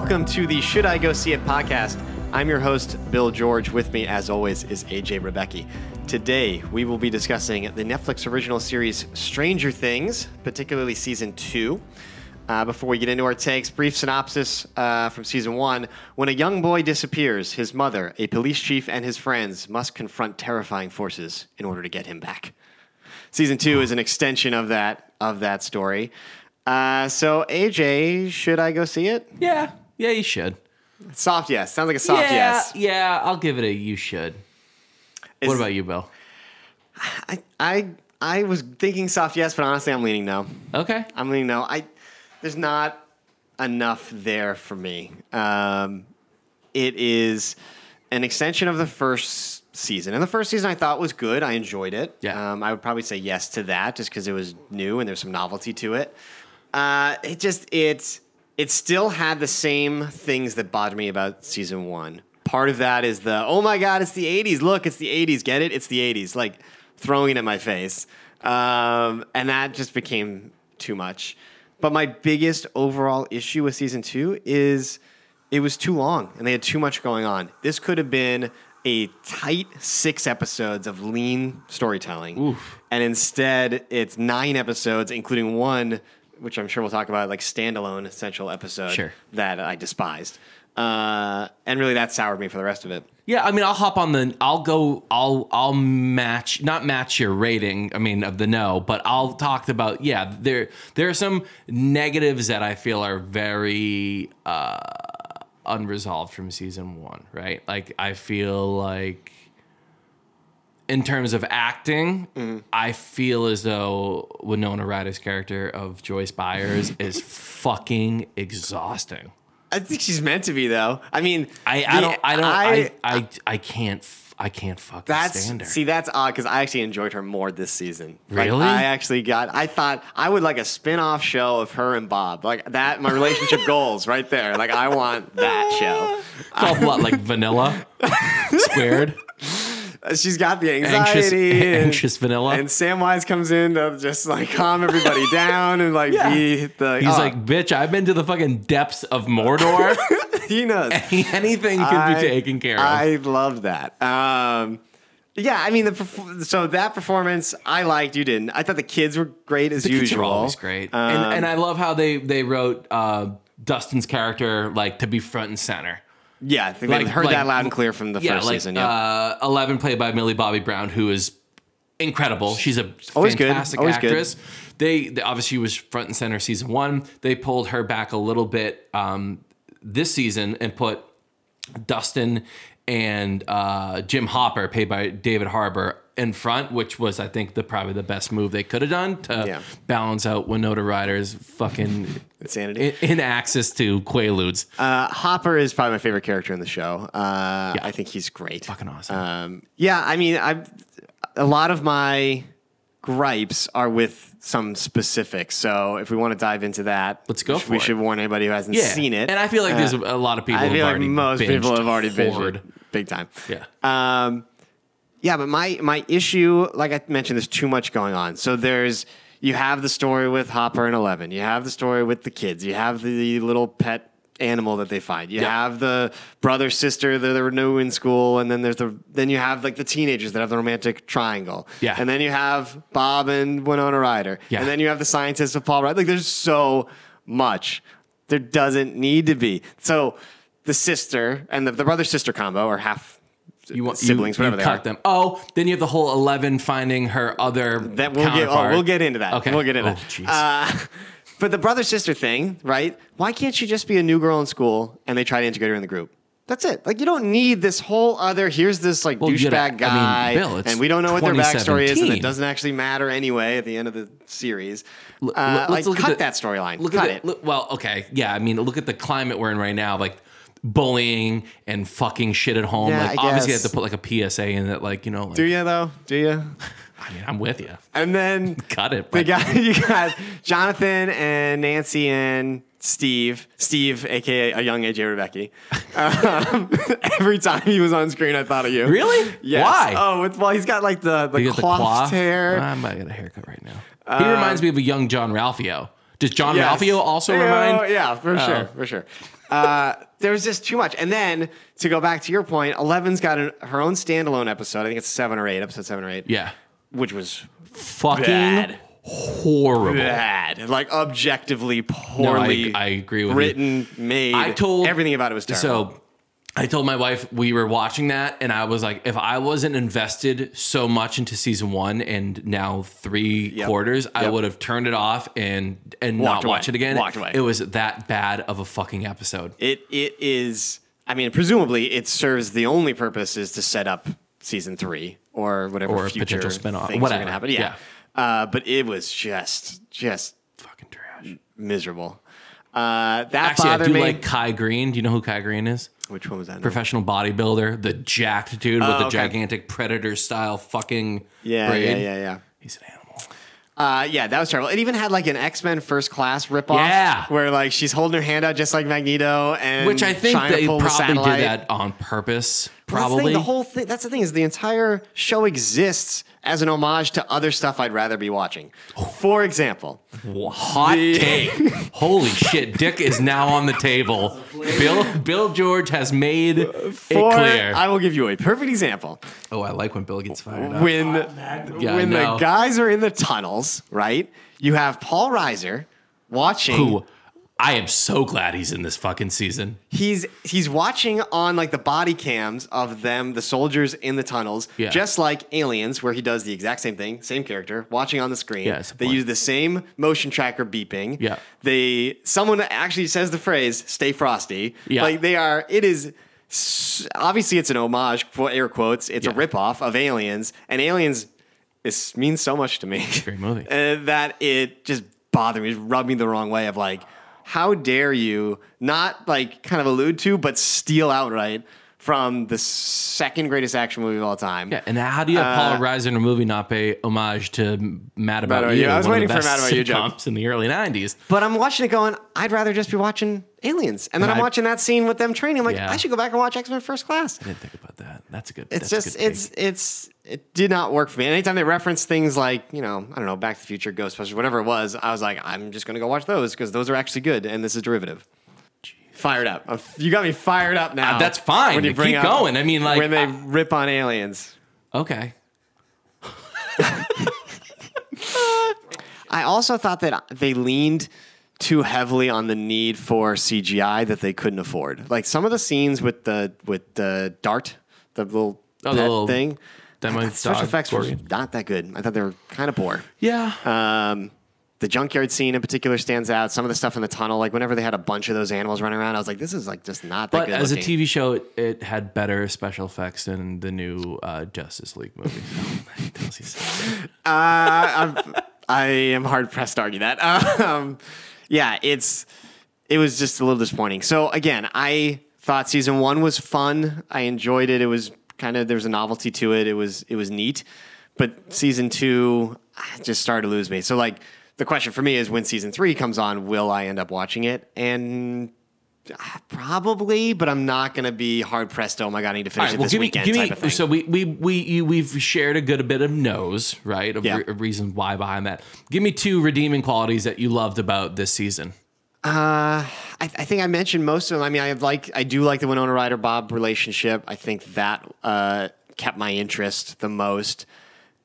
Welcome to the Should I Go See It podcast. I'm your host, Bill George. With me, as always, is AJ Rebecki. Today, we will be discussing the Netflix original series Stranger Things, particularly season two. Uh, before we get into our takes, brief synopsis uh, from season one. When a young boy disappears, his mother, a police chief, and his friends must confront terrifying forces in order to get him back. Season two is an extension of that of that story. Uh, so, AJ, should I go see it? Yeah, yeah, you should. Soft yes. Sounds like a soft yeah, yes. yeah, I'll give it a you should. Is- what about you, Bill? I, I I was thinking soft yes, but honestly, I'm leaning no. Okay. I'm leaning no. I there's not enough there for me. Um, it is an extension of the first season, and the first season I thought was good. I enjoyed it. Yeah. Um, I would probably say yes to that, just because it was new and there's some novelty to it. Uh, it just it it still had the same things that bothered me about season one. Part of that is the oh my god, it's the '80s. Look, it's the '80s. Get it? It's the '80s. Like throwing it at my face, um, and that just became too much. But my biggest overall issue with season two is it was too long and they had too much going on. This could have been a tight six episodes of lean storytelling. Oof. And instead, it's nine episodes, including one, which I'm sure we'll talk about, like standalone essential episode Sure. that I despised. Uh, and really, that soured me for the rest of it. Yeah, I mean, I'll hop on the. I'll go. I'll. I'll match. Not match your rating. I mean, of the no, but I'll talk about. Yeah, there. There are some negatives that I feel are very uh, unresolved from season one. Right. Like I feel like. In terms of acting, mm-hmm. I feel as though Winona Ryder's character of Joyce Byers is fucking exhausting. I think she's meant to be, though. I mean, I, I the- don't I don't I I, I, can't I can't fucking That's stand her. see, that's odd because I actually enjoyed her more this season. Like, Really? I actually got. I thought I would like a spin-off show of her and Bob, like that. My relationship goals right there. Like I want that show. Called what like vanilla squared She's got the anxious anxiety, and, anxious vanilla. and Samwise comes in to just like calm everybody down and like be the. He's oh, like, bitch, I've been to the fucking depths of Mordor. he knows. Anything can I- be taken care of. I love that. Um, yeah, I mean, the so that performance I liked. You didn't. I thought the kids were great as the kids usual. are always great, Um, and, and I love how they they wrote uh, Dustin's character like to be front and center. Yeah, I think like- they heard like- that loud and clear from the yeah, first like season. Yeah. uh, Eleven, played by Millie Bobby Brown, who is incredible. She's a Always good, fantastic always good. actress. They, they obviously was front and center season one. They pulled her back a little bit um, this season and put Dustin and uh, Jim Hopper, played by David Harbour, in front, which was I think the probably the best move they could have done to Yeah. balance out Winona Ryder's fucking Insanity. in, in access to Quaaludes. Uh, Hopper is probably my favorite character in the show. Uh, I think he's great. Fucking awesome. Um, yeah, I mean, I a lot of my gripes are with some specifics. So if we want to dive into that, Let's go we should, for we it. should warn anybody who hasn't yeah, seen it. and I feel like there's Uh, a lot of people. I feel like most people have already binged big time. Yeah. Um, yeah, but my my issue, like I mentioned, there's too much going on. So there's you have the story with Hopper and Eleven. You have the story with the kids. You have the little pet animal that they find. You Yeah. have the brother sister that they're new in school, and then there's the then you have like the teenagers that have the romantic triangle. Yeah. and then you have Bob and Winona Ryder. Yeah. and then you have the scientist with Paul Rudd. Like there's so much. There doesn't need to be. So the sister and the, the brother sister combo are half You want siblings, you, whatever you they cut are. them. Oh, then you have the whole Eleven finding her other. That we'll get. Oh, we'll get into that. Okay. we'll get into Oh, that. Uh, but the brother sister thing, right? Why can't she just be a new girl in school and they try to integrate her in the group? That's it. Like you don't need this whole other. Here's this like Well, douchebag gotta- I mean, guy, Bill, and we don't know what their backstory is, and it doesn't actually matter anyway at the end of the series. L- Uh, let's like look at cut the- that storyline. Look Cut at it. the, look- well, okay, yeah. I mean, look at the climate we're in right now. Like bullying and fucking shit at home. Yeah, like I obviously, you have to put like a PSA in that. Like you know, like, Do you though? Do you? I mean, I'm with you. And then Cut it. They got you got Jonathan and Nancy and Steve, Steve, aka a young AJ Rebecki. Um, every time he was on screen, I thought of you. Really? Yes. Why? Oh, with, well, he's got like the the get the cloth hair. I might get a haircut right now. he reminds me of a young Jean-Ralphio. Does John Yes. Ralphio also Yeah, remind? Yeah, for sure, for sure. Uh, there was just too much. And then to go back to your point, Eleven's got an, her own standalone episode. I think it's seven or eight, episode seven or eight. Yeah. which was Fucking Bad. horrible. bad, like objectively poorly. I agree with you. written, made. I told everything about it was terrible. So I told my wife we were watching that, and I was like, if I wasn't invested so much into season one and now three Yep. quarters, I would have turned it off and and Walked not watch it again. Walked away. It was that bad of a fucking episode. it it is. I mean, presumably, it serves the only purpose is to set up season three or whatever Or future potential spin-off, things whatever. are going to happen. Yeah, Uh, but it was just just Fucking trash. miserable. Uh, that Actually, I bothered do me. like Kai Greene. Do you know who Kai Greene is? Which one was that? Professional bodybuilder, the jacked dude with Oh, the okay. gigantic predator style fucking yeah, braid. yeah, yeah, yeah. He's an animal. Uh, yeah, that was terrible. It even had like an X Men First Class ripoff. Yeah. where like she's holding her hand out just like Magneto, and Which I think they pull the probably did that on purpose. Well, that's the thing, Probably. the whole thing. That's the thing is the entire show exists as an homage to other stuff I'd rather be watching. For example, Hot The- take. Holy shit. Dick is now on the table. Bill Bill George has made it clear. I will give you a perfect example. oh, I like when Bill gets fired up. When Yeah, I when the know. guys are in the tunnels, right? You have Paul Reiser watching. Who I am so glad he's in this fucking season. he's he's watching on like the body cams of them, the soldiers in the tunnels, Yeah. just like Aliens, where he does the exact same thing, same character, watching on the screen. Yeah, they point. use the same motion tracker beeping. Yeah. They someone actually says the phrase "Stay frosty." Yeah. Like they are. It is. Obviously, it's an homage, quote- air quotes. It's a Yeah. ripoff of Aliens, and Aliens is means so much to me. Great movie. uh, that it just bothered me, it rubbed me the wrong way of like, how dare you not like kind of allude to, but steal outright from the second greatest action movie of all time. Yeah, and how do you have Paul Reiser in a movie not pay homage to Mad About, About You? I was one of waiting for Mad About You sitcoms in the early '90s. But I'm watching it going, I'd rather just be watching Aliens. And then I'm Right. watching that scene with them training. I'm like, Yeah. I should go back and watch X Men First Class. I didn't think about that. That's a good. It's just it's it's it did not work for me. And anytime they reference things like you know I don't know Back to the Future, Ghostbusters, whatever it was, I was like I'm just gonna go watch those because those are actually good and this is derivative. Fired up. You got me fired up now. Uh, that's fine. When you Keep bring up- going. I mean, like, when they I- rip on aliens. okay. I also thought that they leaned too heavily on the need for CGI that they couldn't afford. Like some of the scenes with the with the dart, the little Oh, the little thing. Demo special effects were not that good. I thought they were kind of poor. Yeah. Um, the junkyard scene in particular stands out. Some of the stuff in the tunnel, like whenever they had a bunch of those animals running around, I was like, this is like just not that But good. as looking. a TV show, it, it had better special effects than the new uh, Justice League movie. So, tells you something. Uh, I'm, I am hard pressed to argue that. Um, yeah, it's it was just a little disappointing. So again, I thought season one was fun. I enjoyed it. It was kind of there was a novelty to it. It was it was neat. But season two ah, just started to lose me. So like the question for me is when season three comes on, will I end up watching it? And ah, probably, but I'm not going to be hard pressed. Oh my god, I need to finish right, it well, this give me, weekend. give type of me. thing. So we we we we've shared a good bit of no's, right? Of, Yeah. re- reasons why behind that. Give me two redeeming qualities that you loved about this season. Uh, I, I think I mentioned most of them. I mean, I like, I do like the Winona Ryder Bob relationship. I think that uh, kept my interest the most,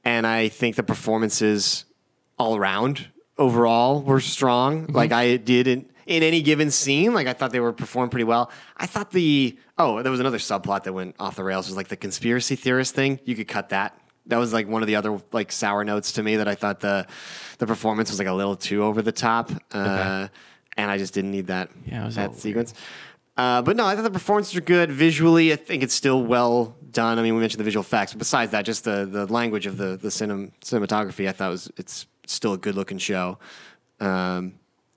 and I think the performances all around overall were strong. Like I did in in any given scene. Like I thought they were performed pretty well. I thought the oh, there was another subplot that went off the rails. Was like the conspiracy theorist thing. You could cut that. That was like one of the other like sour notes to me that I thought the the performance was like a little too over the top. Uh, and I just didn't need that Yeah, was that sequence. Uh, but no, I thought the performances were good visually. I think it's still well done. I mean, we mentioned the visual effects, but besides that, just the the language of the the cinem- cinematography, I thought was it's still a good looking show. Um,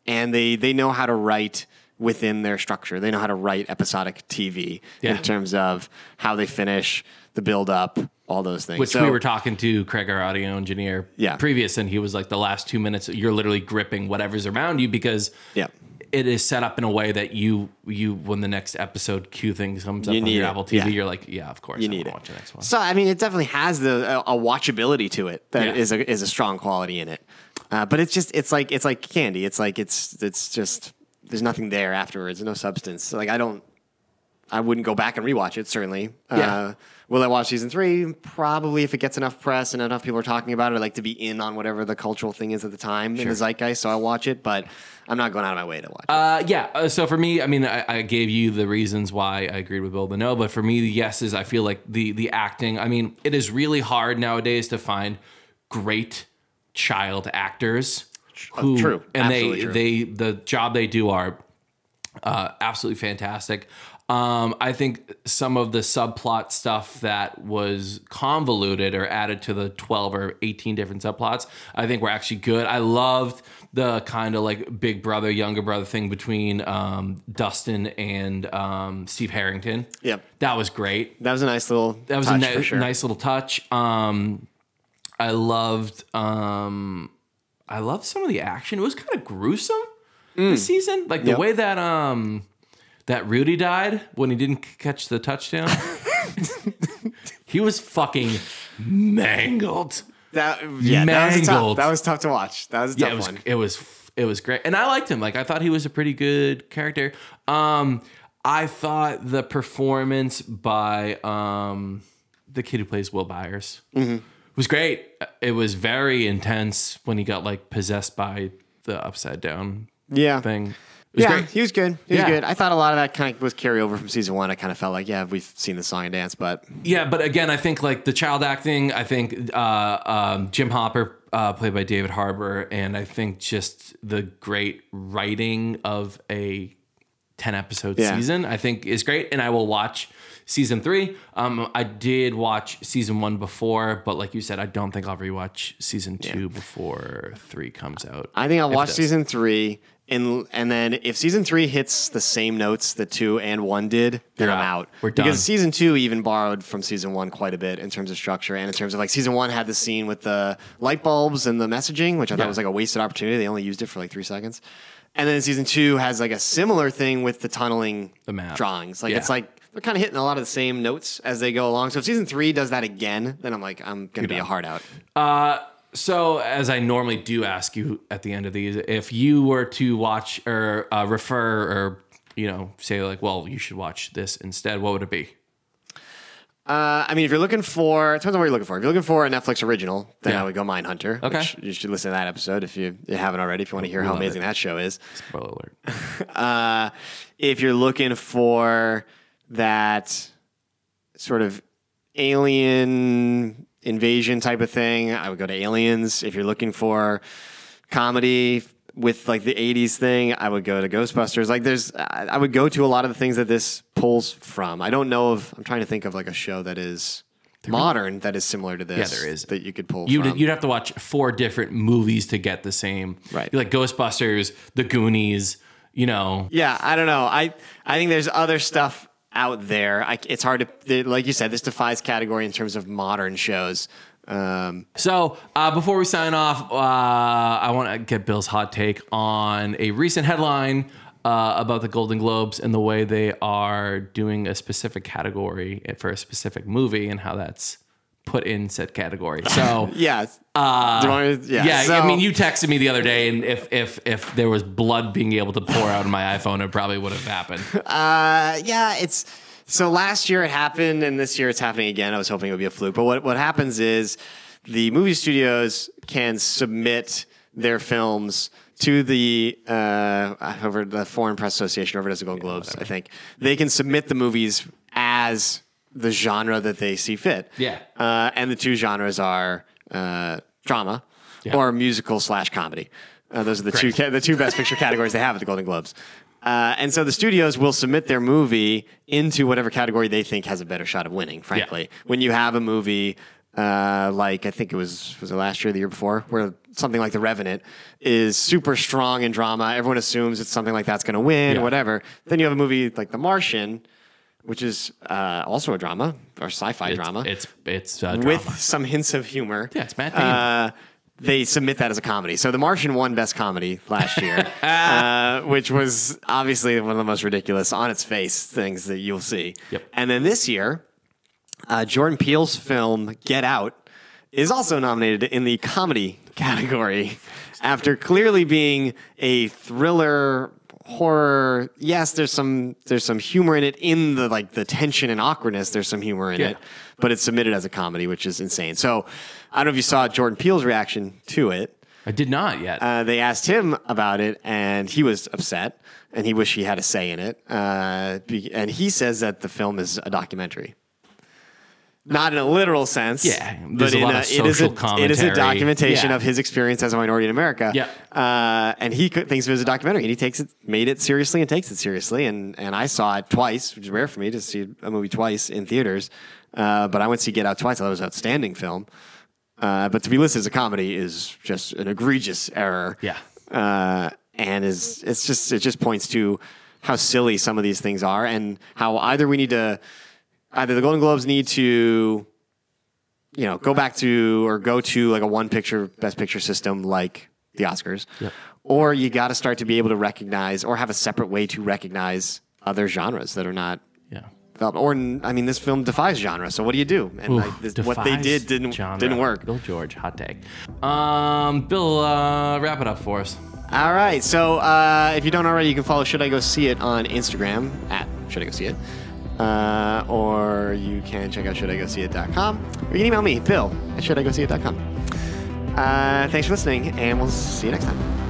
and they they know how to write within their structure. They know how to write episodic TV Yeah. in terms of how they finish, the build up, all those things. Which So- we were talking to Craig, our audio engineer, Yeah. previous, and he was like, the last two minutes, you're literally gripping whatever's around you because Yeah. it is set up in a way that you you when the next episode cue thing comes up You on your it. Apple TV, Yeah. you're like, yeah, of course, You I need wanna. Watch the next one. So I mean, it definitely has the a, a watchability to it that Yeah. is a is a strong quality in it. Uh, but it's just it's like it's like candy. It's like it's it's just there's nothing there afterwards. No substance. Like I don't. I wouldn't go back and rewatch it. Certainly. Yeah. Uh, will I watch season three? Probably if it gets enough press and enough people are talking about it. I like to be in on whatever the cultural thing is at the time in the zeitgeist. So I'll watch it, but I'm not going out of my way to watch it. Uh, yeah. Uh, so for me, I mean, I, I gave you the reasons why I agreed with Bill no, but for me, the yes is I feel like the the acting. I mean, it is really hard nowadays to find great child actors who, Uh, true. and Absolutely they true. they the job they do are uh, absolutely fantastic. Um, I think some of the subplot stuff that was convoluted or added to the 12 or 18 different subplots, I think were actually good. I loved the kind of like big brother, younger brother thing between um, Dustin and um, Steve Harrington. Yep. That was great. that was a nice little. That was touch a ni- sure. nice little touch. Um, I loved. Um, I loved some of the action. It was kind of gruesome this season, like the Mm. Yep. way that um that Rudy died when he didn't catch the touchdown. he was fucking mangled. That yeah, that was, tough, that was tough to watch. That was a Yeah, tough it was one. it was it was great, and I liked him. Like I thought he was a pretty good character. Um, I thought the performance by um the kid who plays Will Byers Mm-hmm. was great. It was very intense when he got like possessed by the upside down Yeah. thing. Was Yeah, great. he was good. He was good. I thought a lot of that kind of was carryover from season one. I kind of felt like, yeah, we've seen the song and dance, but Yeah, but again, I think like the child acting. I think uh, um, Jim Hopper, uh, played by David Harbour, and I think just the great writing of a ten episode Yeah. season. I think is great, and I will watch season three. Um, I did watch season one before, but like you said, I don't think I'll rewatch season two before three comes out. I think I'll watch season three. And, and then if season three hits the same notes that two and one did, then I'm out. We're done. Because season two even borrowed from season one quite a bit in terms of structure and in terms of like season one had the scene with the light bulbs and the messaging, which I Yeah. thought was like a wasted opportunity. They only used it for like three seconds. And then season two has like a similar thing with the tunneling The map. drawings. Like Yeah. it's like they're kind of hitting a lot of the same notes as they go along. So if season three does that again, then I'm like, I'm gonna be a hard out. Uh, So, as I normally do ask you at the end of these, if you were to watch or uh, refer or you know say like, well, you should watch this instead, what would it be? Uh, I mean, if you're looking for, it depends on what you're looking for. If you're looking for a Netflix original, then Yeah. I would go Mindhunter. Okay. Which you should listen to that episode if you, you haven't already, if you want to hear how amazing it. that show is. Spoiler alert. Uh, if you're looking for that sort of alien invasion type of thing, I would go to Aliens. If you're looking for comedy with like the 80s thing, I would go to Ghostbusters. Like there's, I would go to a lot of the things that this pulls from. I don't know if, I'm trying to think of like a show that is modern that is similar to this. Yeah, there is. That you could pull You'd, from. you'd have to watch four different movies to get the same. Right. Like Ghostbusters, The Goonies. You know. Yeah, I don't know. I I think there's other stuff out there. I, it's hard to, like you said, this defies category in terms of modern shows. Um, So uh, before we sign off, uh, I want to get Bill's hot take on a recent headline uh, about the Golden Globes and the way they are doing a specific category for a specific movie and how that's put in said category. So. yes, Uh, Do you want me to- yeah. Yeah, so- I mean, you texted me the other day, and if if if there was blood being able to pour out of my iPhone, it probably would have happened. Uh, yeah, it's so last year it happened, and this year it's happening again. I was hoping it would be a fluke, but what what happens is the movie studios can submit their films to the uh, over the Foreign Press Association, over at the Golden Globes. I think they can submit the movies as the genre that they see fit. Yeah. uh, and the two genres are uh, drama Yeah. or musical slash comedy. Uh, those are the two the two best picture categories they have at the Golden Globes. Uh, and so the studios will submit their movie into whatever category they think has a better shot of winning. Frankly, when you have a movie uh, like I think it was was it last year, or the year before, where something like The Revenant is super strong in drama, everyone assumes it's something like that's going to win, Yeah. whatever. Then you have a movie like The Martian, which is uh, also a drama or sci-fi It's, drama It's it's uh, drama. with some hints of humor. Yeah, it's Matt Damon. Uh, they submit that as a comedy. So The Martian won Best Comedy last year, uh, which was obviously one of the most ridiculous, on its face things that you'll see. Yep. And then this year, uh, Jordan Peele's film Get Out is also nominated in the comedy category after clearly being a thriller horror. Yes, there's some there's some humor in it in the like the tension and awkwardness. There's some humor in Yeah. it, but it's submitted as a comedy, which is insane. So I don't know if you saw Jordan Peele's reaction to it. I did not yet. Uh, they asked him about it, and he was upset, and he wished he had a say in it. Uh, and he says that the film is a documentary, not in a literal sense. Yeah, but a in of it is social it is a commentary. documentation Yeah. of his experience as a minority in America. Yeah. uh, and he could, thinks of it as a documentary, and he takes it, made it seriously, and takes it seriously. And and I saw it twice, which is rare for me to see a movie twice in theaters. Uh, but I went to see Get Out twice. I thought it was an outstanding film. Uh, but to be listed as a comedy is just an egregious error. Yeah. Uh, and is it's just it just points to how silly some of these things are, and how either we need to either the Golden Globes need to you know go back to or go to like a one picture best picture system like the Oscars, or you got to start to be able to recognize or have a separate way to recognize other genres that are not yeah. developed. Or I mean, this film defies genre. So what do you do? And Ooh, I, this, what they did didn't genre. didn't work. Bill George, hot take. Um, Bill, uh, wrap it up for us. All right. So uh, if you don't already, you can follow Should I Go See It on Instagram at Should I Go See It. Uh, or you can check out shouldIGoSeeIt.com. Or you can email me, Bill, at shouldIGoSeeIt.com. Uh, thanks for listening, and we'll see you next time.